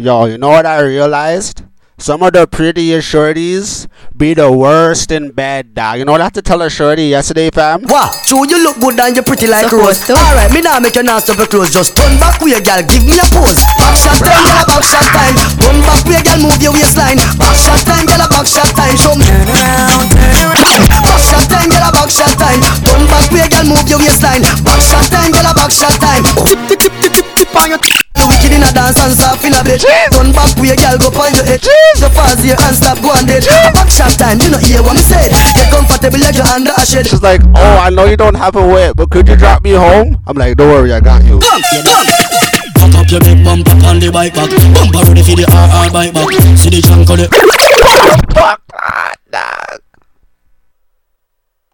Yo, you know what I realized? Some of the prettiest shorties be the worst in bed, dog. You know what I have to tell a shorty yesterday, fam? Wow, true, you look good and you're pretty like Supposed rose. to. Alright, me now make your ass up your clothes. Just turn back way, girl, give me a pose. Back shot time, girl, back shot time. Turn back way, girl, move your waistline. Back shot time, girl, back shot time. Show me. Turn around, turn around. Back shot time, girl, back shot time. Turn back way, girl, move your waistline. Back shot time, girl, back shot time. Tip, tip, tip, tip, tip, tip on your. Dance and soft in a bed. Turn back way, girl, go point your head. So fast here and stop, go and dead. Back shot time, you know hear what me said. Get comfortable like you're under a shed. She's like, oh, I know you don't have a whip, but could you drop me home? I'm like, don't worry, I got you. Come, come. Up your big bumper on the bike back Bumper ready for the RR bike back See the trunk of the Fuck that, dog.